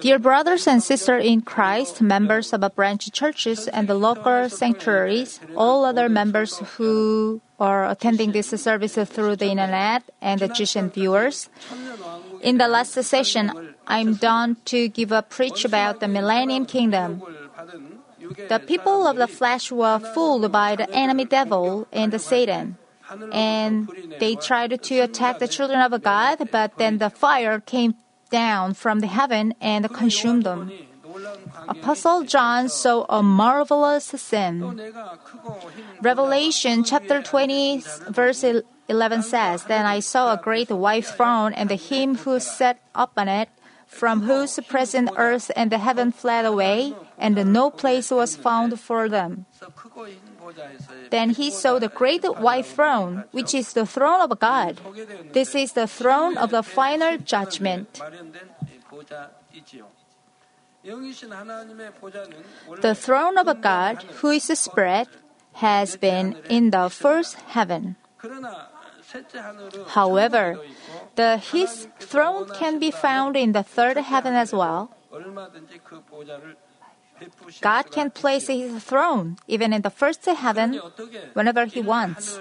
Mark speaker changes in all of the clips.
Speaker 1: Dear brothers and sisters in Christ, members of branch churches and the local sanctuaries, all other members who are attending this service through the internet and the GCN viewers. In the last session, I'm done to give a preach about the Millennium Kingdom. The people of the flesh were fooled by the enemy devil and Satan and they tried to attack the children of God, but then the fire came down from the heaven and consumed them. Apostle John saw a marvelous sin. Revelation chapter 20, verse 11 says, Then I saw a great white throne and him who sat upon it, from whose present earth and the heaven fled away, and no place was found for them. Then he saw the great white throne, which is the throne of God. This is the throne of the final judgment. The throne of God, who is spread, has been in the first heaven. However, the, his throne can be found in the third heaven as well. God can place his throne even in the first heaven whenever he wants.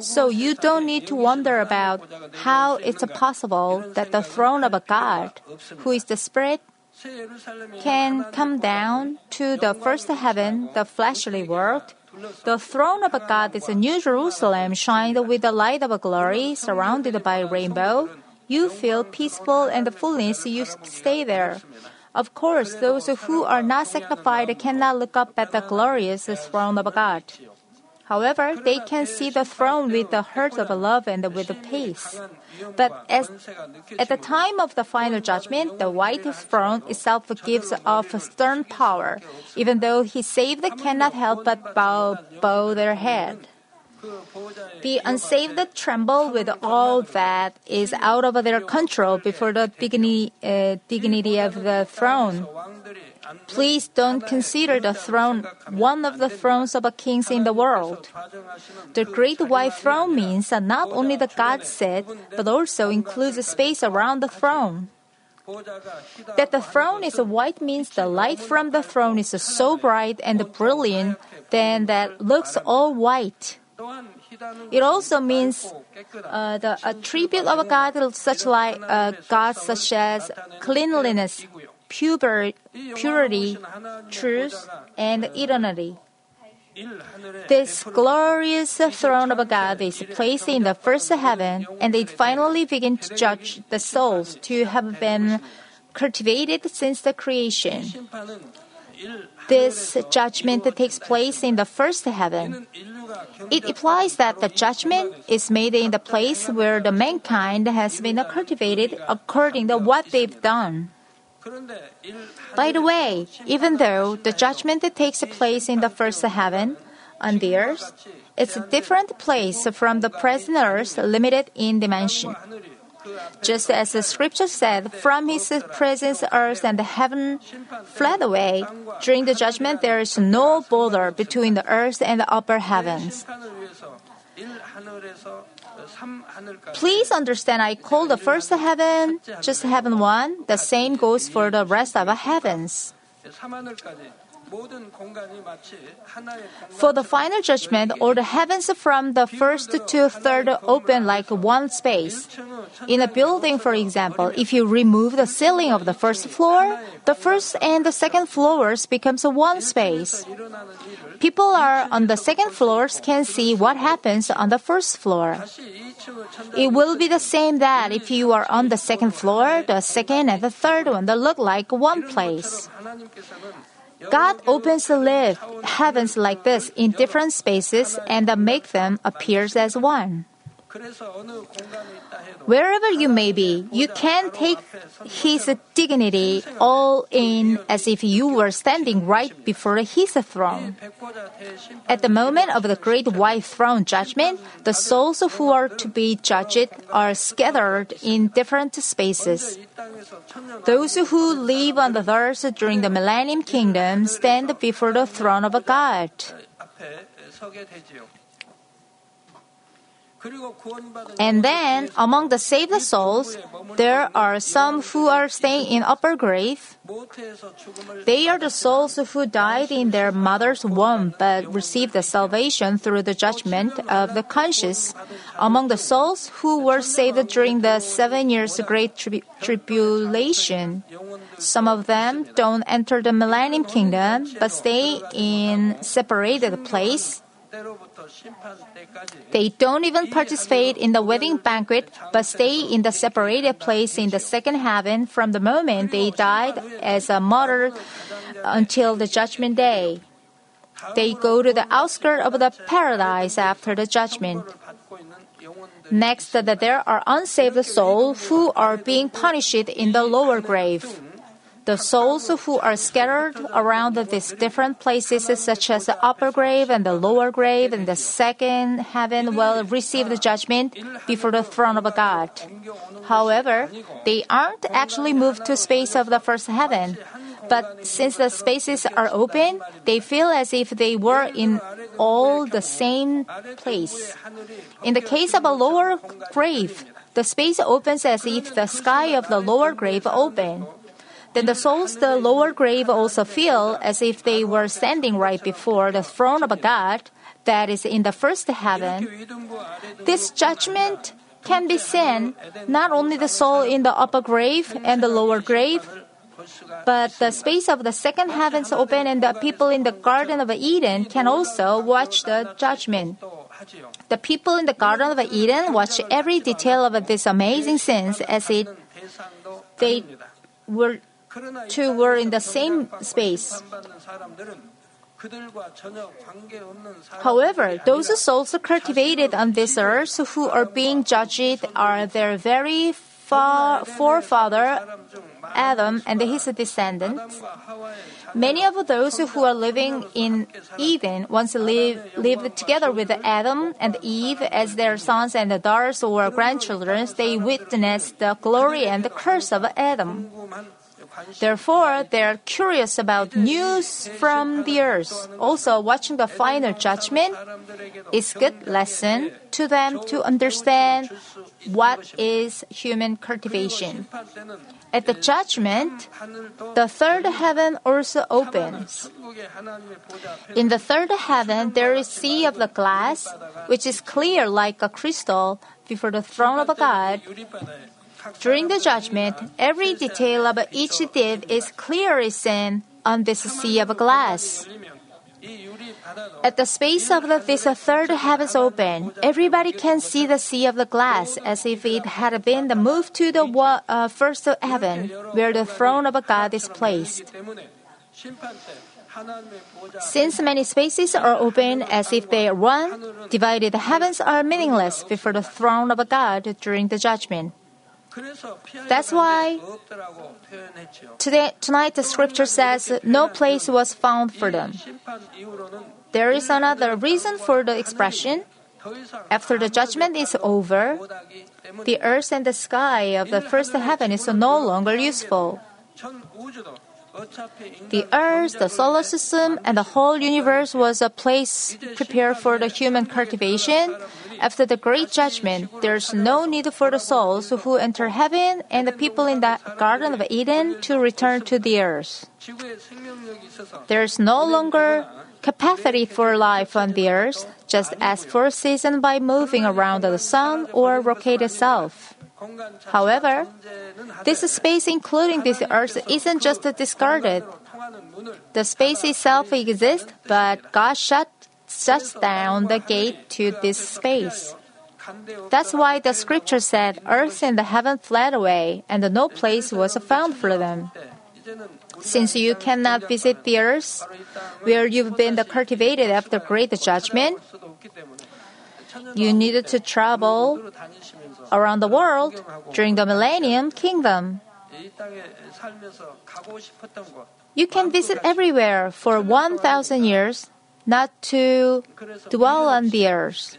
Speaker 1: So you don't need to wonder about how it's possible that the throne of
Speaker 2: a
Speaker 1: God, who is the Spirit, can come down to the first heaven, the fleshly world. The throne of a God is a new Jerusalem shined with the light of glory, surrounded by a rainbow. You feel peaceful and the fullness you stay there. Of course, those who are not sanctified cannot look up at the glorious throne of God. However, they can see the throne with the heart of love and with peace. But as, at the time of the final judgment, the white throne itself gives off stern power. Even though he saved cannot help but bow, bow their head. The unsaved tremble with all that is out of their control before the dignity, uh, dignity of the throne. Please don't consider the throne one of the thrones of kings in the world. The great white throne means that not only the God seat, but also includes a space around the throne. That the throne is white means the light from the throne is so bright and brilliant then that looks all white. It also means uh, the attribute of God such like uh, God such as cleanliness, pure, purity, truth, and eternity. This glorious throne of God is placed in the first heaven, and it finally begins to judge the souls to have been cultivated since the creation. This judgment takes place in the first heaven. It implies that the judgment is made in the place where the mankind has been cultivated according to what they've done. By the way, even though the judgment takes place in the first heaven, on the earth, it's a different place from the present earth, limited in dimension. Just as the scripture said, from his presence earth and the heaven fled away. During the judgment, there is no border between the earth and the upper heavens. Please understand, I call the first heaven just heaven one. The same goes for the rest of the heavens. For the final judgment, all the heavens from the first to third open like one space. In a building, for example, if you remove the ceiling of the first floor, the first and the second floors becomes one space. People are on the second floors can see what happens on the first floor. It will be the same that if you are on the second floor, the second and the third one will look like one place. God opens the lift, heavens like this in different spaces and make them appear as one. Wherever you may be, you can take His dignity all in as if you were standing right before His throne. At the moment of the great white throne judgment, the souls who are to be judged are scattered in different spaces. Those who live on the earth during the millennium kingdom stand before the throne of a God. And then among the saved souls, there are some who are staying in upper grave. They are the souls who died in their mother's womb but received the salvation through the judgment of the conscience. Among the souls who were saved during the seven years great tribu- tribulation, some of them don't enter the millennium kingdom but stay in separated place. They don't even participate in the wedding banquet, but stay in the separated place in the second heaven from the moment they died as a martyr until the judgment day. They go to the outskirts of the paradise after the judgment. Next, that there are unsaved souls who are being punished in the lower grave. The souls who are scattered around these different places, such as the upper grave and the lower grave and the second heaven, will receive the judgment before the throne of God. However, they aren't actually moved to space of the first heaven. But since the spaces are open, they feel as if they were in all the same place. In the case of a lower grave, the space opens as if the sky of the lower grave opened. Then the souls the lower grave also feel as if they were standing right before the throne of God that is in the first heaven. This judgment can be seen not only the soul in the upper grave and the lower grave, but the space of the second heavens open and the people in the Garden of Eden can also watch the judgment. The people in the Garden of Eden watch every detail of this amazing scenes as it they were two were in the same space. However, those souls cultivated on this earth who are being judged are their very far forefather Adam and his descendants. Many of those who are living in Eden once live, lived together with Adam and Eve as their sons and daughters or grandchildren. They witnessed the glory and the curse of Adam. Therefore, they are curious about news from the earth. Also, watching the final judgment is good lesson to them to understand what is human cultivation. At the judgment, the third heaven also opens. In the third heaven, there is sea of the glass, which is clear like a crystal before the throne of God. During the judgment, every detail of each deed is clearly seen on this sea of glass. At the space of the, this third heavens open, everybody can see the sea of the glass as if it had been the moved to the uh, first heaven, where the throne of God is placed. Since many spaces are open as if they are one, divided heavens are meaningless before the throne of God during the judgment. That's why today, tonight the scripture says no place was found for them. There is another reason for the expression. After the judgment is over, the earth and the sky of the first heaven is no longer useful. The earth, the solar system, and the whole universe was a place prepared for the human cultivation. After the great judgment, there's no need for the souls who enter heaven and the people in the Garden of Eden to return to the earth. There's no longer capacity for life on the earth, just as for a season by moving around the sun or rotate itself. However, this space, including this earth, isn't just discarded. The space itself exists, but God shut, shuts down the gate to this space. That's why the scripture said, Earth and the heaven fled away, and no place was found for them. Since you cannot visit the earth where you've been cultivated after great judgment, you needed to travel around the world during the Millennium Kingdom. You can visit everywhere for 1,000 years, not to dwell on the earth.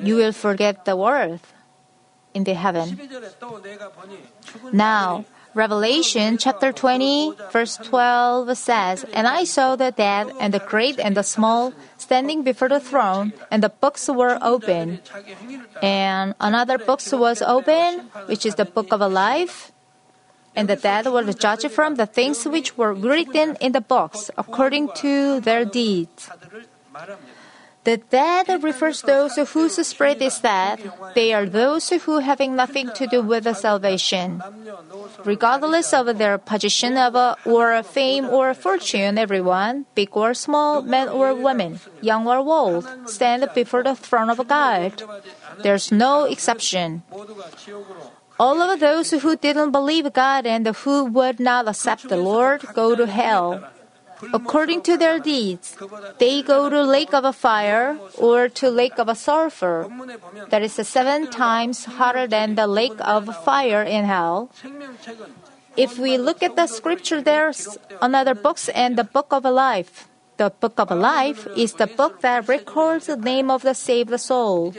Speaker 1: You will forget the worth in the heaven. Now, Revelation chapter 20, verse 12 says, And I saw the dead, and the great and the small, standing before the throne, and the books were open. And another book was open, which is the book of life and the dead will judge from the things which were written in the books according to their deeds. The dead refers those whose spirit is dead. They are those who having nothing to do with the salvation. Regardless of their position of a, or fame or fortune, everyone, big or small, men or women, young or old, stand before the throne of God. There's no exception. All of those who didn't believe God and who would not accept the Lord go to hell. According to their deeds, they go to lake of a fire or to lake of a sulfur. That is seven times hotter than the lake of fire in hell. If we look at the scripture, there's another books and the book of life. The book of life is the book that records the name of the saved soul.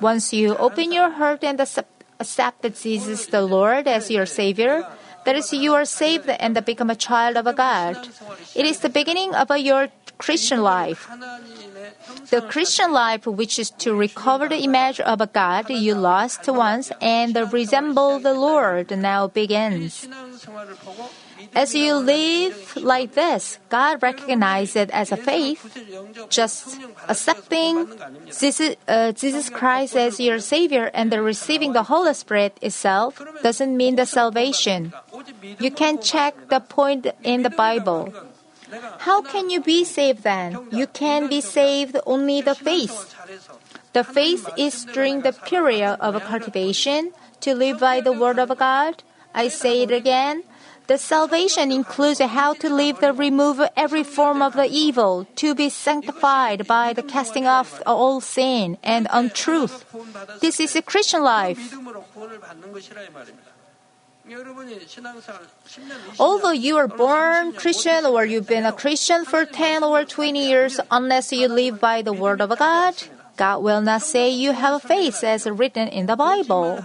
Speaker 1: Once you open your heart and accept accept that Jesus the Lord as your Savior, that is, you are saved and become a child of a God. It is the beginning of your Christian life. The Christian life, which is to recover the image of a God you lost once and resemble the Lord, now begins. As you live like this, God recognizes it as a faith. Just accepting Jesus, uh, Jesus Christ as your Savior and the receiving the Holy Spirit itself doesn't mean the salvation. You can check the point in the Bible. How can you be saved then? You can be saved only the faith. The faith is during the period of cultivation to live by the word of God. I say it again. The salvation includes how to live the remove every form of the evil, to be sanctified by the casting off all sin and untruth. This is a Christian life. Although you are born Christian or you've been a Christian for 10 or 20 years, unless you live by the word of God, God will not say you have faith as written in the Bible.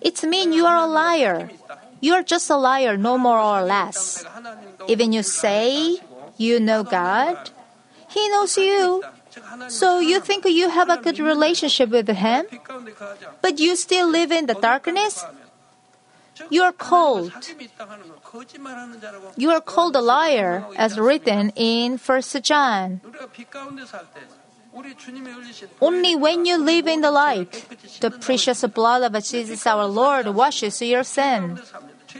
Speaker 1: It's mean you are a liar. You're just a liar, no more or less. Even you say you know God, He knows you. So you think you have a good relationship with Him, but you still live in the darkness? You are called. You are called a liar, as written in First John. Only when you live in the light, the precious blood of Jesus our Lord washes your sin.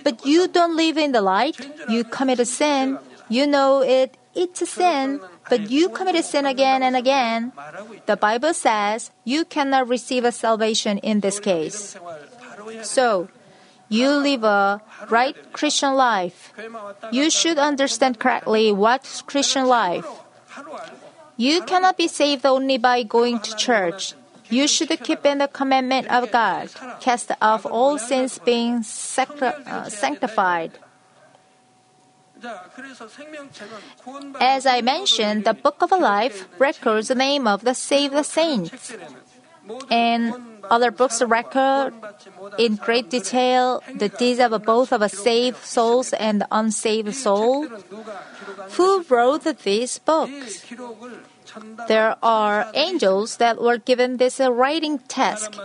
Speaker 1: But you don't live in the light, you commit a sin. You know it, it's a sin, but you commit a sin again and again. The Bible says you cannot receive a salvation in this case. So, you live a right Christian life. You should understand correctly what's Christian life. You cannot be saved only by going to church. You should keep in the commandment of God, cast off all sins, being sacri- uh, sanctified. As I mentioned, the Book of Life records the name of the saved saints. And other books record in great detail the deeds of both of saved souls and unsaved
Speaker 2: souls.
Speaker 1: Who wrote these books? There are angels that were given this writing task.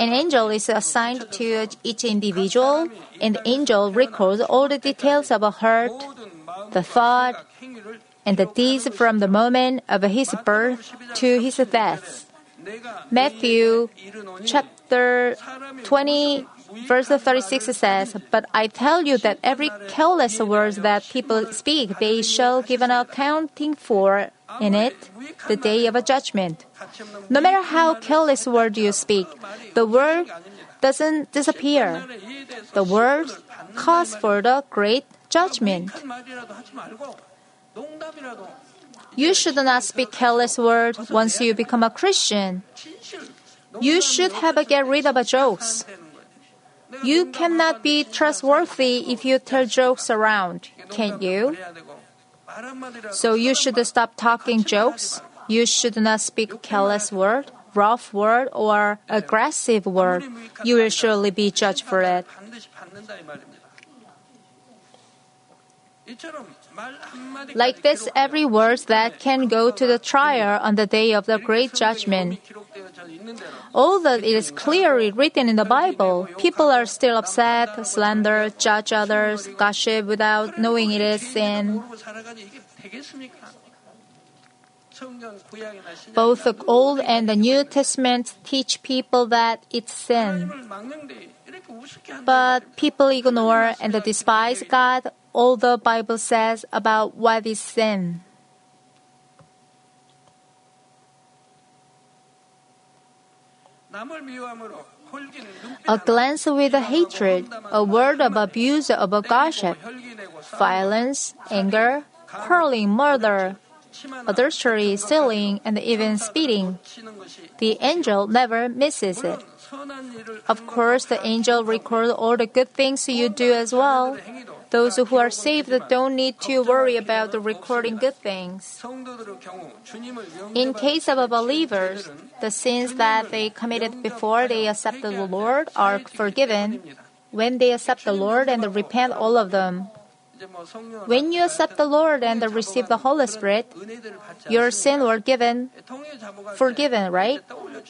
Speaker 1: An angel is assigned to each individual, and the angel records all the details of a heart, the thought, and the deeds from the moment of his birth to his death. Matthew chapter 20 Verse 36 says, But I tell you that every careless word that people speak, they shall give an accounting for in it the day of a judgment. No matter how careless word you speak, the word doesn't disappear. The word calls for the great judgment. You should not speak careless word once you become a Christian. You should have a get rid of a jokes. You cannot be trustworthy if you tell jokes around, can you? So you should stop talking jokes. You should not speak careless word, rough word, or aggressive word. You will surely be judged for it. Like this, every word that can go to the trial on the day of the great judgment. Although it is clearly written in the Bible, people are still upset, slander, judge others, gossip without knowing it is sin. Both the Old and the New testament teach people that it's sin. But people ignore and despise God all the Bible says about what is sin. A glance with a hatred, a word of abuse of a gossip, violence, anger, quarreling, murder, adultery, stealing, and even speeding. The angel never misses it. Of course, the angel records all the good things you do as well. Those who are saved don't need to worry about recording good things. In case of believers, the sins that they committed before they accept the Lord are forgiven when they accept the Lord and repent all of them. When you accept the Lord and receive the Holy Spirit, your sin were given, forgiven, right?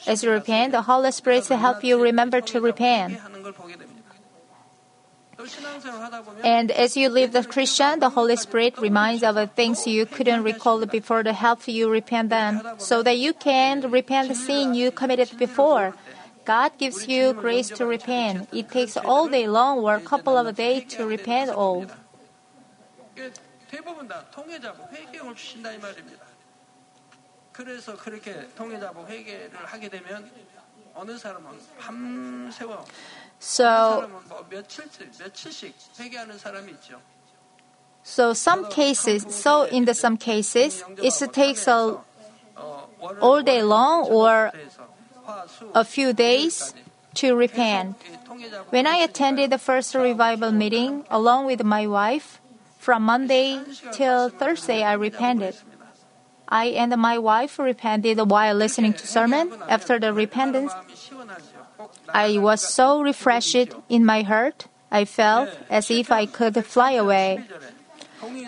Speaker 1: As you repent, the Holy Spirit will help you remember to repent. And as you live the Christian, the Holy Spirit reminds of things you couldn't recall before to help you repent them, so that you can repent the sin you committed before. God gives you grace to repent. It takes all day long or a couple of days to repent all.
Speaker 2: 이게 대부분 다 통해자복 회개를 주신다 이 말입니다. 그래서 그렇게 통해자복 회개를 하게 되면 어느 사람은 밤새워 어느
Speaker 1: So,
Speaker 2: 사람은 뭐 며칠 며칠씩 회개하는 사람이 있죠.
Speaker 1: so some cases, so in the some cases, it takes a,
Speaker 2: 어, 월요일,
Speaker 1: all day long or
Speaker 2: 월요일부터 화, 수,
Speaker 1: a few days to repent.
Speaker 2: 이 통해자복
Speaker 1: When I attended the first revival meeting along with my wife, from Monday till Thursday, I repented. I and my wife repented while listening to sermon. After the repentance, I was so refreshed in my heart, I felt as if I could fly away.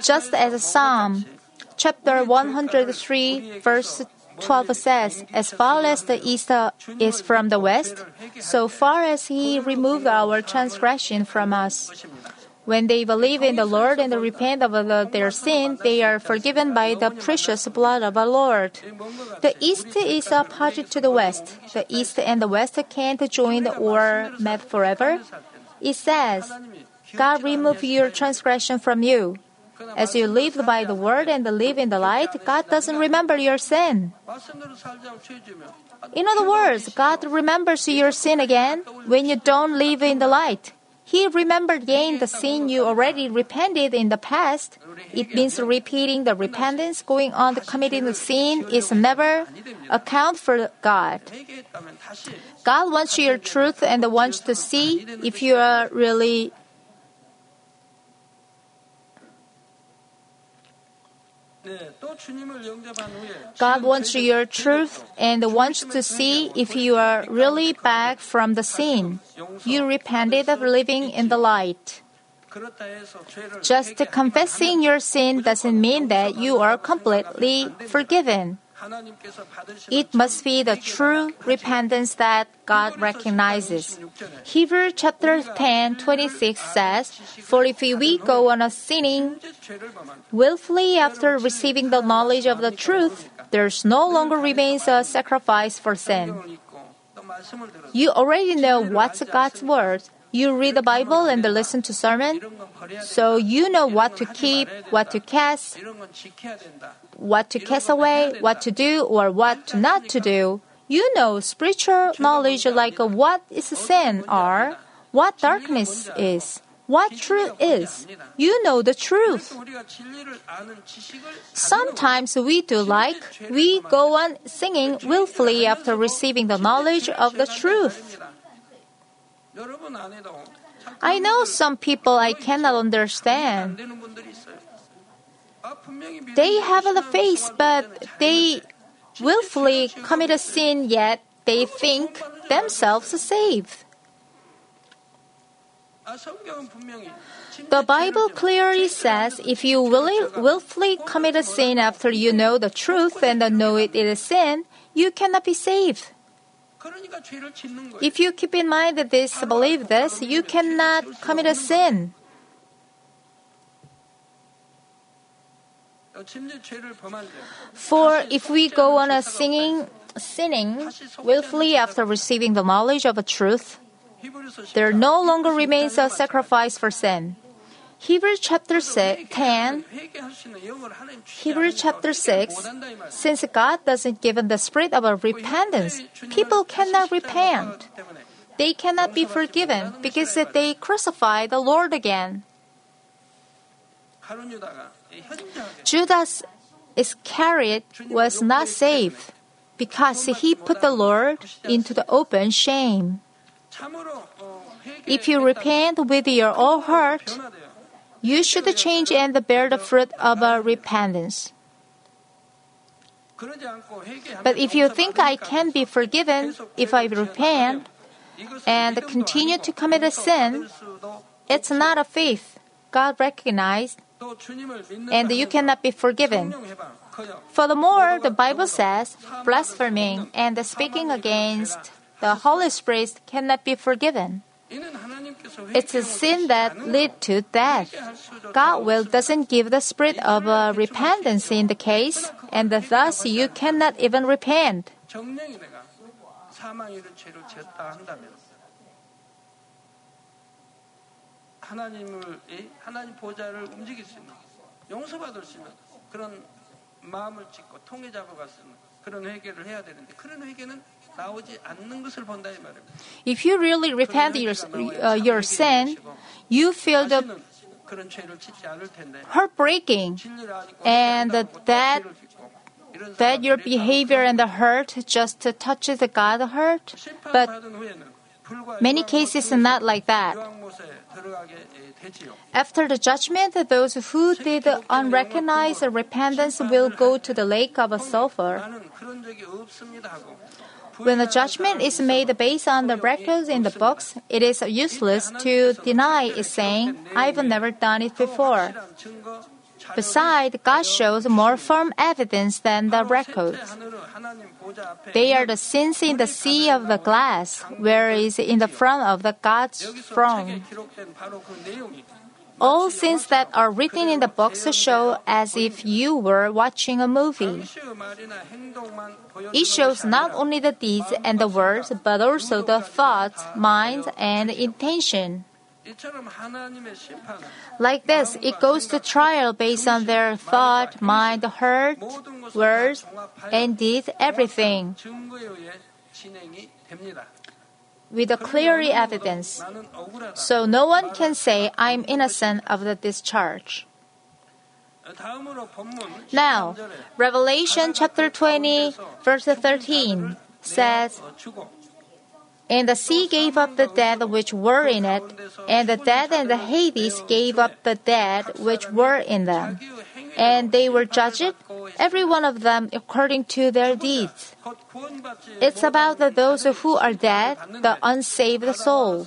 Speaker 1: Just as Psalm chapter 103, verse 12 says, As far as the east is from the west, so far as he removed our transgression from us. When they believe in the Lord and repent of their sin, they are forgiven by the precious blood of our Lord. The East is opposite to the West. The East and the West can't join or meet forever. It says, God remove your transgression from you. As you live by the word and live in the light, God doesn't remember your sin. In other words, God remembers your sin again when you don't live in the light. He remembered again the sin you already repented in the past. It means repeating the repentance going on the committing the sin is never account for God. God wants your truth and wants to see if you are really God wants your truth and wants to see if you are really back from the sin. You repented of living in the light. Just confessing your sin doesn't mean that you are completely forgiven. It must be the true repentance that God recognizes. Hebrew chapter 10, 26 says, For if we go on a sinning willfully after receiving the knowledge of the truth, there's no longer remains a sacrifice for sin. You already know what's God's word. You read the Bible and listen to sermon, so you know what to keep, what to cast what to cast away, what to do, or what not to do. You know spiritual knowledge like what is sin or what darkness is, what truth is. You know the truth. Sometimes we do like we go on singing willfully after receiving the knowledge of the truth. I know some people I cannot understand. They have the face, but they willfully commit a sin, yet they think themselves saved. The Bible clearly says if you willfully commit a sin after you know the truth and know it is sin, you cannot be saved. If you keep in mind this, believe this, you cannot commit a sin. For if we go on a singing, sinning willfully after receiving the knowledge of a truth, there no longer remains a sacrifice for sin. Hebrews chapter 6, 10, Hebrews chapter 6, since God doesn't give the spirit of repentance, people cannot repent. They cannot be forgiven because they crucify the Lord again. Judas Iscariot was not saved because he put the Lord into the open shame. If you repent with your whole heart, you should change and bear the fruit of repentance. But if you think I can be forgiven if I repent and continue to commit a sin, it's not a faith God recognized and you cannot be forgiven. Furthermore, the Bible says blaspheming and speaking against the Holy Spirit cannot be forgiven. It's a sin that lead to death. God will doesn't give the spirit of uh, repentance in the case, and thus you cannot even repent.
Speaker 2: 하나님을 이 하나님 보좌를 움직일 수 있는 용서받을 수 있는 그런 마음을 짓고 통해 잡아갈 수 있는 그런 회개를 해야 되는데 그런 회개는 나오지 않는 것을 본다 이 말입니다.
Speaker 1: If you really repent your, uh, your sin, you feel the
Speaker 2: 다시는 그런 죄를 짓지 않을 텐데
Speaker 1: heartbreaking
Speaker 2: 진리를 알고
Speaker 1: And
Speaker 2: 깨닫고 또
Speaker 1: that-
Speaker 2: 죄를 짓고 이런
Speaker 1: that your
Speaker 2: 사람들이
Speaker 1: behavior and the hurt just touches the God hurt. But
Speaker 2: 심판받은 후에는 불과
Speaker 1: many cases are not like that. After the judgment, those who did unrecognized repentance will go to the lake of sulfur. When the judgment is made based on the records in the books, it is useless to deny it saying, I've never done it before. Besides, God shows more firm evidence than the records. They are the sins in the sea of the glass, where is in the front of the God's throne. All sins that are written in the books show as if you were watching a movie. It shows not only the deeds and the words, but also the thoughts, mind, and intention. Like this, it goes to trial based on their thought, mind, heart, words, and deeds, everything. With a clear evidence. So no one can say, I'm innocent of the discharge. Now, Revelation chapter 20, verse 13 says, and the sea gave up the dead which were in it, and the dead and the Hades gave up the dead which were in them. And they were judged, every one of them according to their deeds. It's about the, those who are dead, the unsaved soul.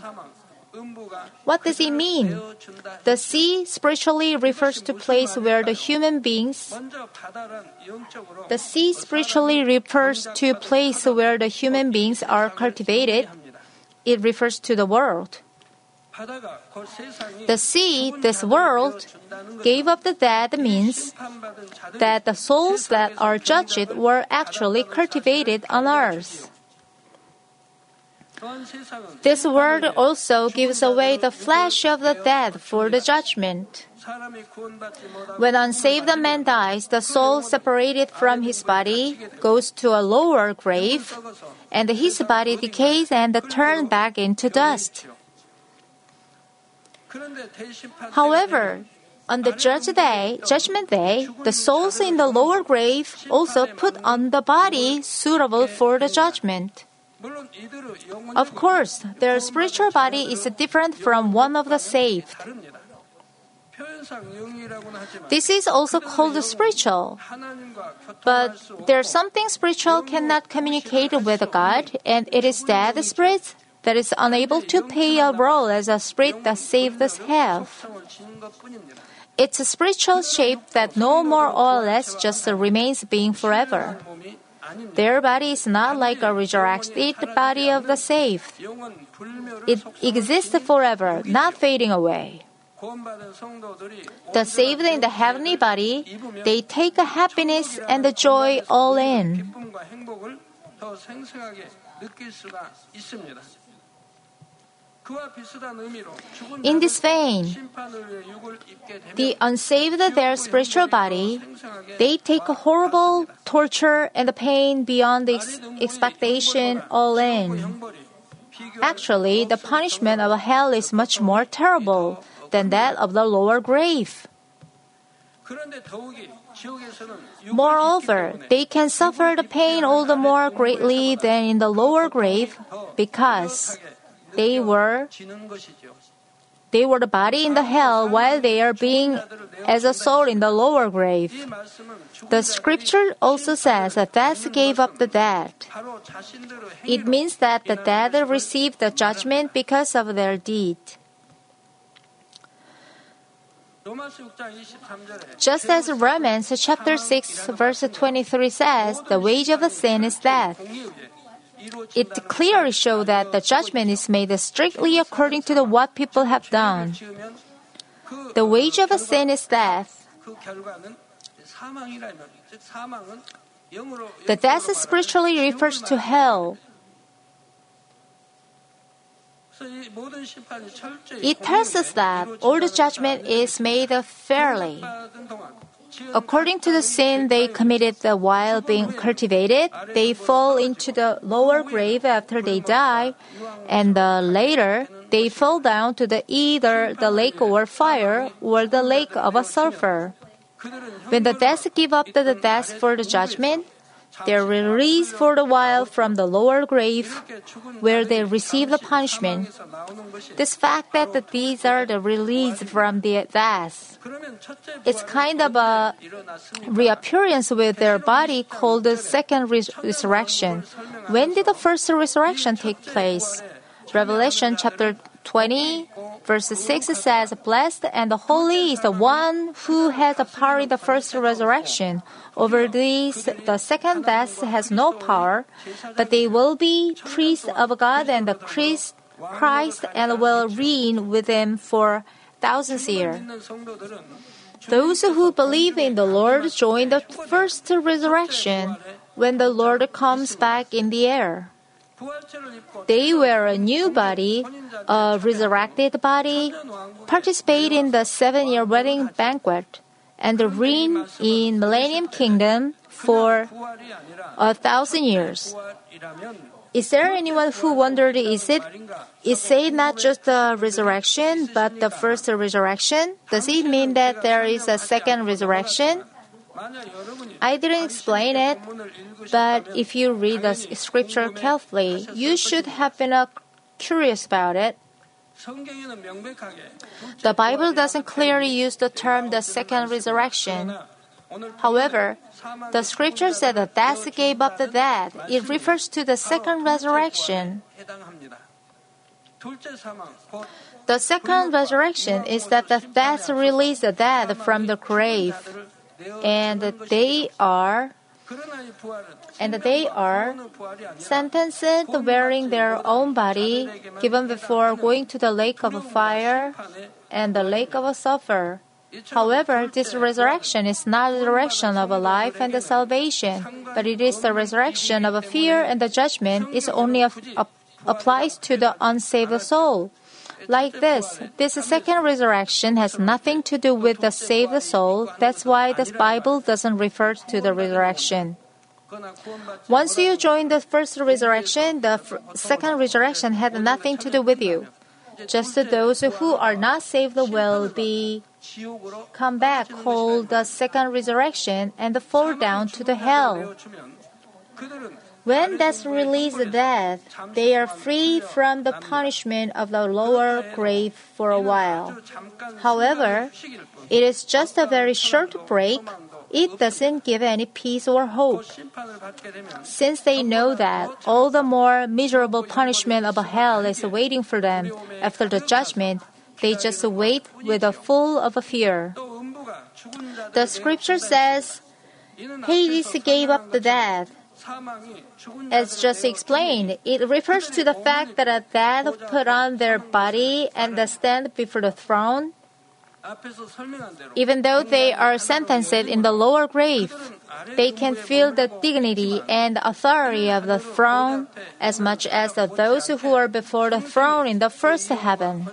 Speaker 1: What does it mean? The sea spiritually refers to place where the human beings The sea spiritually refers to place where the human beings are cultivated. It refers to the world. The sea, this world, gave up the dead means that the souls that are judged were actually cultivated on earth. This world also gives away the flesh of the dead for the judgment. When unsaved man dies, the soul separated from his body goes to a lower grave, and his body decays and turns back into dust. However, on the judge day, judgment day, the souls in the lower grave also put on the body suitable for the judgment. Of course, their spiritual body is different from one of the saved. This is also called spiritual. But there's something spiritual cannot communicate with God, and it is that spirit that is unable to play a role as a spirit that saved us have. It's a spiritual shape that no more or less just remains being forever. Their body is not like a resurrected body of the saved. It exists forever, not fading away. The saved in the heavenly body, they take the happiness and the joy all in. In this vein, the unsaved their spiritual body, they take horrible torture and the pain beyond the ex- expectation all in. Actually, the punishment of hell is much more terrible than that of the lower grave. Moreover, they can suffer the pain all the more greatly than in the lower grave because they were they were the body in the hell while they are being as a soul in the lower grave. The scripture also says that death gave up the dead. It means that the dead received the judgment because of their deed. Just as Romans chapter 6 verse 23 says, the wage of sin is death it clearly shows that the judgment is made strictly according to the what people have done. The wage of a sin is death. The death spiritually refers to hell. It tells us that all the judgment is made fairly. According to the sin they committed while being cultivated, they fall into the lower grave after they die, and the later they fall down to the either the lake or fire or the lake of a sulfur. When the death give up the death for the judgment, they're released for a while from the lower grave where they receive the punishment. This fact that these are the released from the death, it's kind of a reappearance with their body called the second res- resurrection. When did the first resurrection take place? Revelation chapter 20, verse 6 says, Blessed and holy is the one who has the power in the first resurrection. Over these, the second death has no power, but they will be priests of God and the Christ, Christ and will reign with him for thousands years. Those who believe in the Lord join the first resurrection when the Lord comes back in the air. They wear a new body, a resurrected body, participate in the seven year wedding banquet, and reign in Millennium Kingdom for a thousand years. Is there anyone who wondered is it is it not just the resurrection but the first resurrection? Does it mean that there is a second resurrection? I didn't explain it, but if you read the scripture carefully, you should have been uh, curious about it. The Bible doesn't clearly use the term the second resurrection. However, the scripture said that death gave up the dead. It refers to the second resurrection. The second resurrection is that the death released the dead from the grave and they are and they are sentenced wearing their own body given before going to the lake of fire and the lake of sulfur. However, this resurrection is not the resurrection of a life and a salvation, but it is the resurrection of a fear and the judgment is only a, a, applies to the unsaved soul like this. This second resurrection has nothing to do with the saved soul. That's why the Bible doesn't refer to the resurrection. Once you join the first resurrection, the f- second resurrection had nothing to do with you. Just those who are not saved will be come back called the second resurrection and fall down to the hell. When death releases death, they are free from the punishment of the lower grave for a while. However, it is just a very short break. It doesn't give any peace or hope. Since they know that all the more miserable punishment of hell is waiting for them after the judgment, they just wait with a full of fear. The scripture says, Hades gave up the dead as just explained, it refers to the fact that the dead put on their body and stand before the throne, even though they are sentenced in the lower grave, they can feel the dignity and authority of the throne as much as those who are before the throne in the first heaven.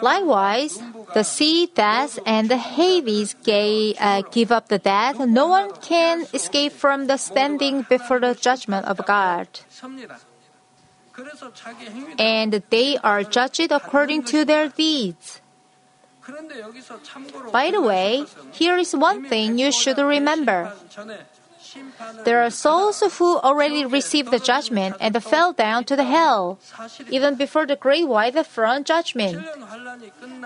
Speaker 1: Likewise, the sea death and the Hades uh, give up the dead. No one can escape from the standing before the judgment of God. And they are judged according to their deeds. By the way, here is one thing you should remember. There are souls who already received the judgment and fell down to the hell, even before the great white throne judgment.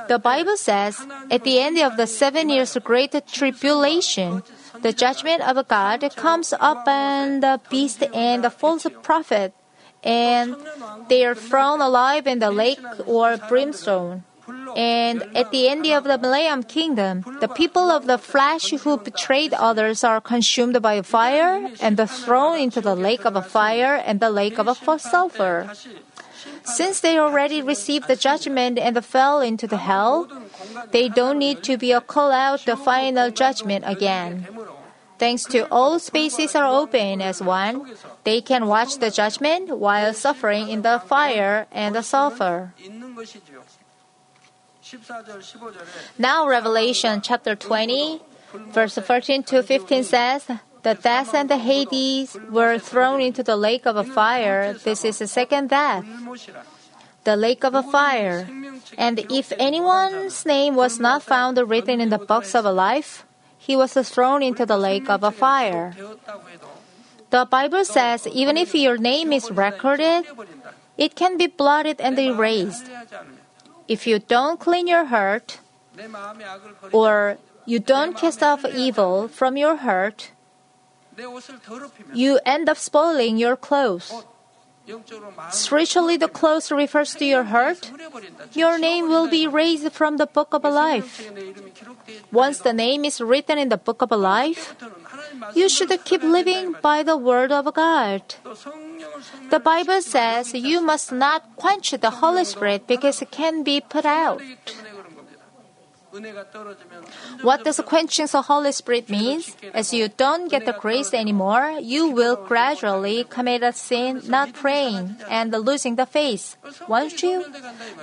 Speaker 1: The Bible says, at the end of the seven years great tribulation, the judgment of God comes upon the beast and the false prophet, and they are thrown alive in the lake or brimstone. And at the end of the Millennium kingdom, the people of the flesh who betrayed others are consumed by fire and thrown into the lake of fire and the lake of sulfur. Since they already received the judgment and fell into the hell, they don't need to be called out the final judgment again. Thanks to all spaces are open as one, they can watch the judgment while suffering in the fire and the sulfur. Now, Revelation chapter 20, verse 13 to 15 says, The death and the Hades were thrown into the lake of fire. This is the second death, the lake of fire. And if anyone's name was not found written in the books of life, he was thrown into the lake of fire. The Bible says even if your name is recorded, it can be blotted and erased. If you don't clean your heart, or you don't cast off evil from your heart, you end up spoiling your clothes. Spiritually, the clothes refers to your heart. Your name will be raised from the book of life. Once the name is written in the book of life, you should keep living by the word of God. The Bible says you must not quench the Holy Spirit because it can be put out. What does quenching the Holy Spirit means? As you don't get the grace anymore, you will gradually commit a sin, not praying and losing the faith, won't you?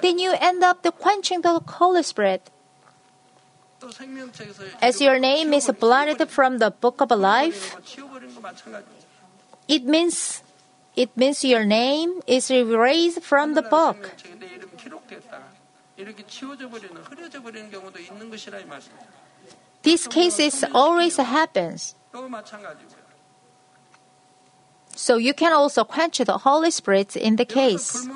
Speaker 1: Then you end up the quenching the Holy Spirit. As your name is blotted from the book of life, it means it means your name is erased from the book. These cases always happens. So you can also quench the Holy Spirit in the case.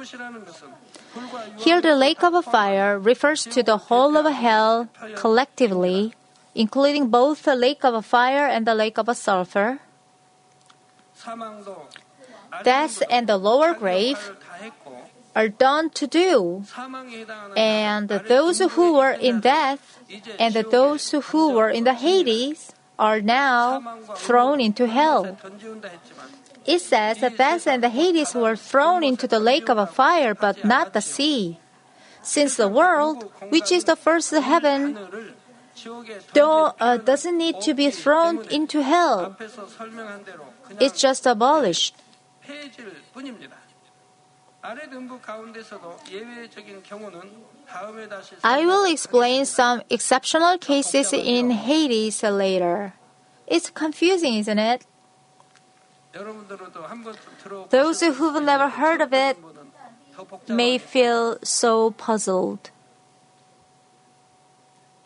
Speaker 1: Here, the lake of fire refers to the whole of hell collectively, including both the lake of fire and the lake of sulfur. Death and the lower grave are done to do. And those who were in death and those who were in the Hades are now thrown into hell. It says that Beth and the Hades were thrown into the lake of fire, but not the sea. Since the world, which is the first heaven,
Speaker 2: though,
Speaker 1: uh, doesn't need to be thrown into hell, it's just abolished. I will explain some exceptional cases in Hades later. It's confusing, isn't it? Those who've never heard of it may feel so puzzled.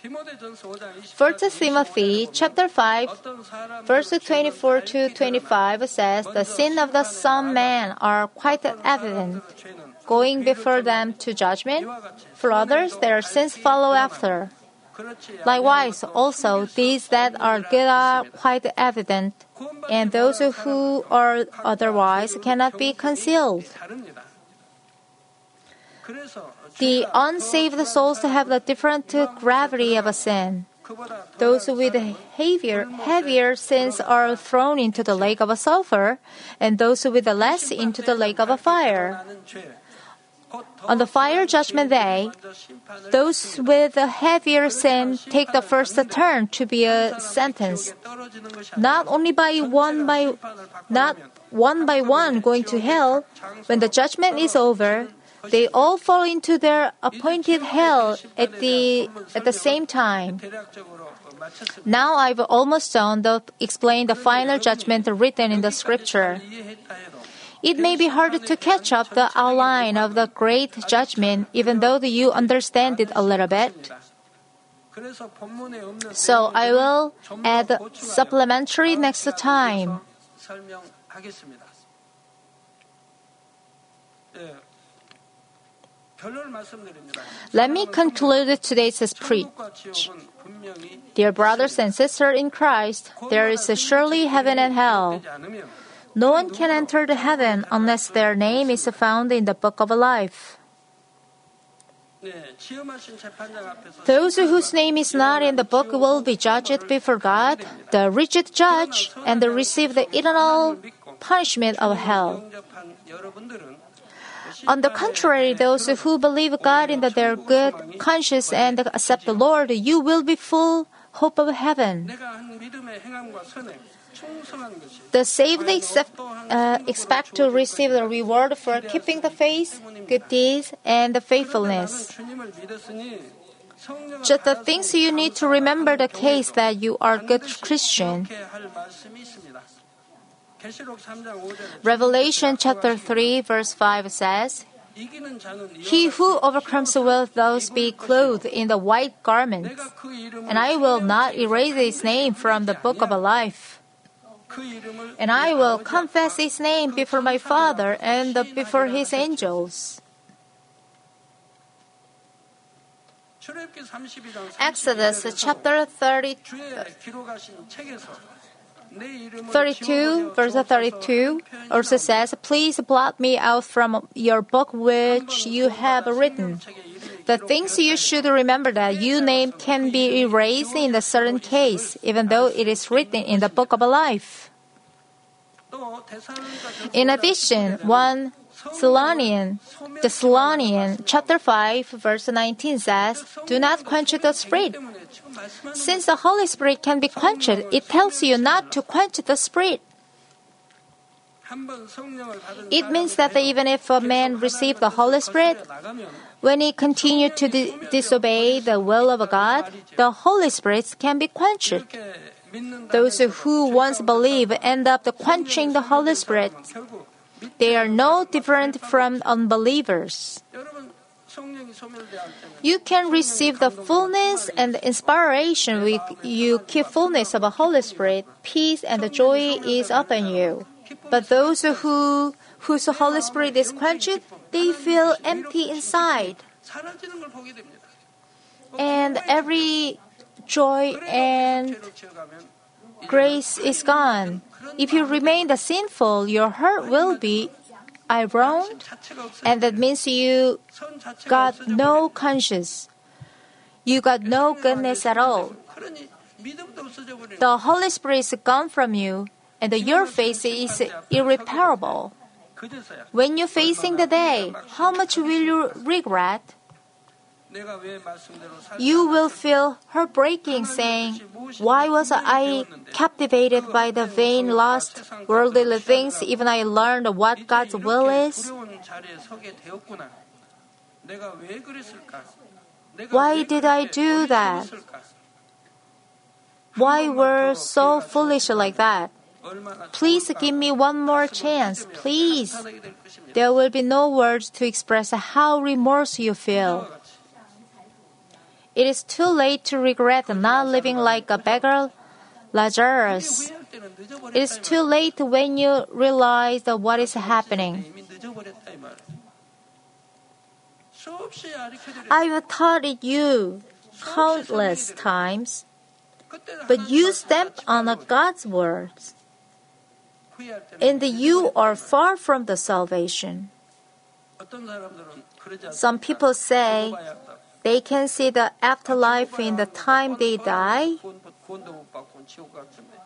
Speaker 1: 1 Timothy chapter 5 verse 24 to 25 says the sin of the some men are quite evident going before them to judgment. For others their sins follow after. Likewise also these that are good are quite evident and those who are otherwise cannot be concealed. The unsaved souls have the different gravity of a sin. Those with heavier, heavier sins are thrown into the lake of a sulfur, and those with the less into the lake of a fire. On the fire judgment day, those with a heavier sin take the first turn to be a sentence. Not only by one by not one by one going to hell, when the judgment is over, they all fall into their appointed hell at the at the same time. Now I've almost done the explain the final judgment written in the scripture. It may be hard to catch up the outline of the great judgment even though you understand it a little bit. So I will add supplementary next time. Let me conclude today's preach. Dear brothers and sisters in Christ, there is surely heaven and hell. No one can enter the heaven unless their name is found in the book of life. Those whose name is not in the book will be judged before God, the rigid judge, and receive the eternal punishment of hell. On the contrary, those who believe God in their good conscience and accept the Lord, you will be full hope of heaven. The saved accept, uh, expect to receive the reward for keeping the faith, good deeds, and the faithfulness. Just the things you need to remember the case that you are good Christian. Revelation chapter 3 verse 5 says, He who overcomes will thus be clothed in the white garments, and I will not erase his name from the book of life. And I will confess his name before my Father and before his angels. Exodus chapter 30, 32, verse 32 also says, Please blot me out from your book which you have written. The things you should remember that you name can be erased in a certain case, even though it is written in the book of life. In addition, 1 Thessalonian, the Thessalonian chapter 5 verse 19 says, Do not quench the spirit. Since the Holy Spirit can be quenched, it tells you not to quench the Spirit. It means that even if a man received the Holy Spirit, when he continued to di- disobey the will of God, the Holy Spirit can be quenched. Those who once believe end up quenching the Holy Spirit. They are no different from unbelievers. You can receive the fullness and the inspiration with you keep fullness of the Holy Spirit. Peace and joy is upon you. But those who whose Holy Spirit is quenched, they feel empty inside. And every joy and grace is gone. If you remain the sinful, your heart will be ironed, and that means you got no conscience. You got no goodness at all. The Holy Spirit is gone from you, and your face is irreparable. When you're facing the day, how much will you regret? You will feel heartbreaking, saying, Why was I captivated by the vain lust, worldly things, even I learned what God's will is? Why did I do that? Why were so foolish like that? Please give me one more chance, please. There will be no words to express how remorse you feel. It is too late to regret not living like a beggar Lazarus. It is too late when you realize what is happening. I have taught you countless times, but you stamp on God's words. And you are far from the salvation. Some people say, they can see the afterlife in the time they die.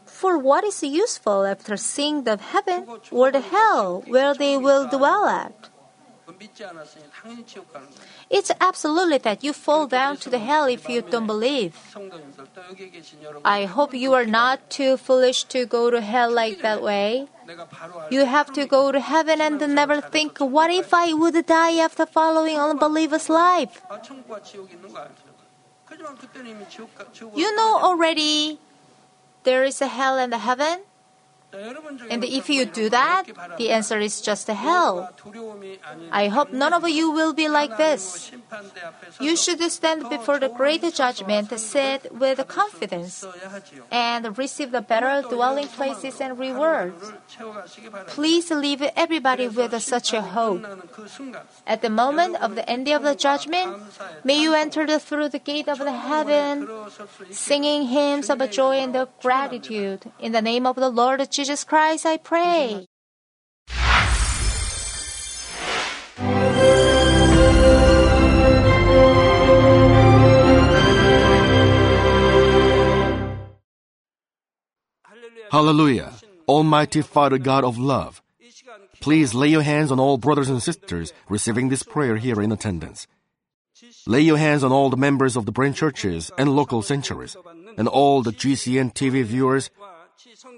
Speaker 1: For what is useful after seeing the heaven or the hell where they will dwell at? It's absolutely that you fall down to the hell if you don't believe. I hope you are not too foolish to go to hell like that way. You have to go to heaven and never think, what if I would die after following unbeliever's life? You know already there is a hell and a heaven. And if you do that, the answer is just hell. I hope none of you will be like this. You should stand before the great judgment set with confidence and receive the better dwelling places and rewards. Please leave everybody with such a hope. At the moment of the end of the judgment, may you enter through the gate of the heaven, singing hymns of joy and gratitude. In the name of the Lord Jesus Christ, I pray. Mm-hmm.
Speaker 3: Hallelujah. Almighty Father God of love, please lay your hands on all brothers and sisters receiving this prayer here in attendance. Lay your hands on all the members of the branch churches and local sanctuaries, and all the GCN TV viewers,